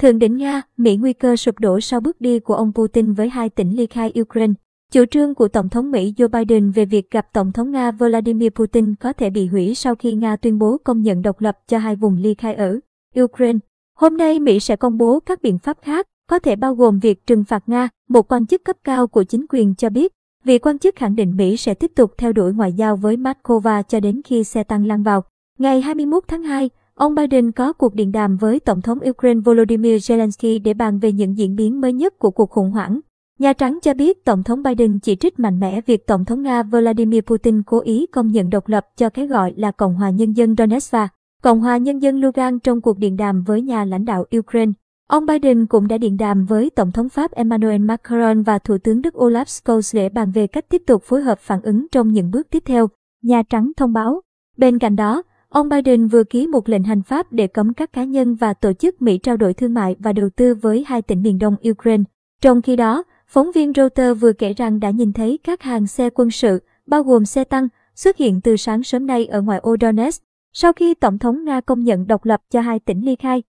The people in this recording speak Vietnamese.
Thượng đỉnh Nga, Mỹ nguy cơ sụp đổ sau bước đi của ông Putin với hai tỉnh ly khai Ukraine. Chủ trương của Tổng thống Mỹ Joe Biden về việc gặp Tổng thống Nga Vladimir Putin có thể bị hủy sau khi Nga tuyên bố công nhận độc lập cho hai vùng ly khai ở Ukraine. Hôm nay Mỹ sẽ công bố các biện pháp khác, có thể bao gồm việc trừng phạt Nga, một quan chức cấp cao của chính quyền cho biết. Vị quan chức khẳng định Mỹ sẽ tiếp tục theo đuổi ngoại giao với Moscow cho đến khi xe tăng lan vào. Ngày 21 tháng 2, ông Biden có cuộc điện đàm với Tổng thống Ukraine Volodymyr Zelensky để bàn về những diễn biến mới nhất của cuộc khủng hoảng. Nhà Trắng cho biết Tổng thống Biden chỉ trích mạnh mẽ việc Tổng thống Nga Vladimir Putin cố ý công nhận độc lập cho cái gọi là Cộng hòa Nhân dân Donetsk và Cộng hòa Nhân dân Lugan trong cuộc điện đàm với nhà lãnh đạo Ukraine. Ông Biden cũng đã điện đàm với Tổng thống Pháp Emmanuel Macron và Thủ tướng Đức Olaf Scholz để bàn về cách tiếp tục phối hợp phản ứng trong những bước tiếp theo, Nhà Trắng thông báo. Bên cạnh đó, ông Biden vừa ký một lệnh hành pháp để cấm các cá nhân và tổ chức Mỹ trao đổi thương mại và đầu tư với hai tỉnh miền đông Ukraine. Trong khi đó, phóng viên Reuters vừa kể rằng đã nhìn thấy các hàng xe quân sự, bao gồm xe tăng, xuất hiện từ sáng sớm nay ở ngoài ô Donetsk, sau khi Tổng thống Nga công nhận độc lập cho hai tỉnh ly khai.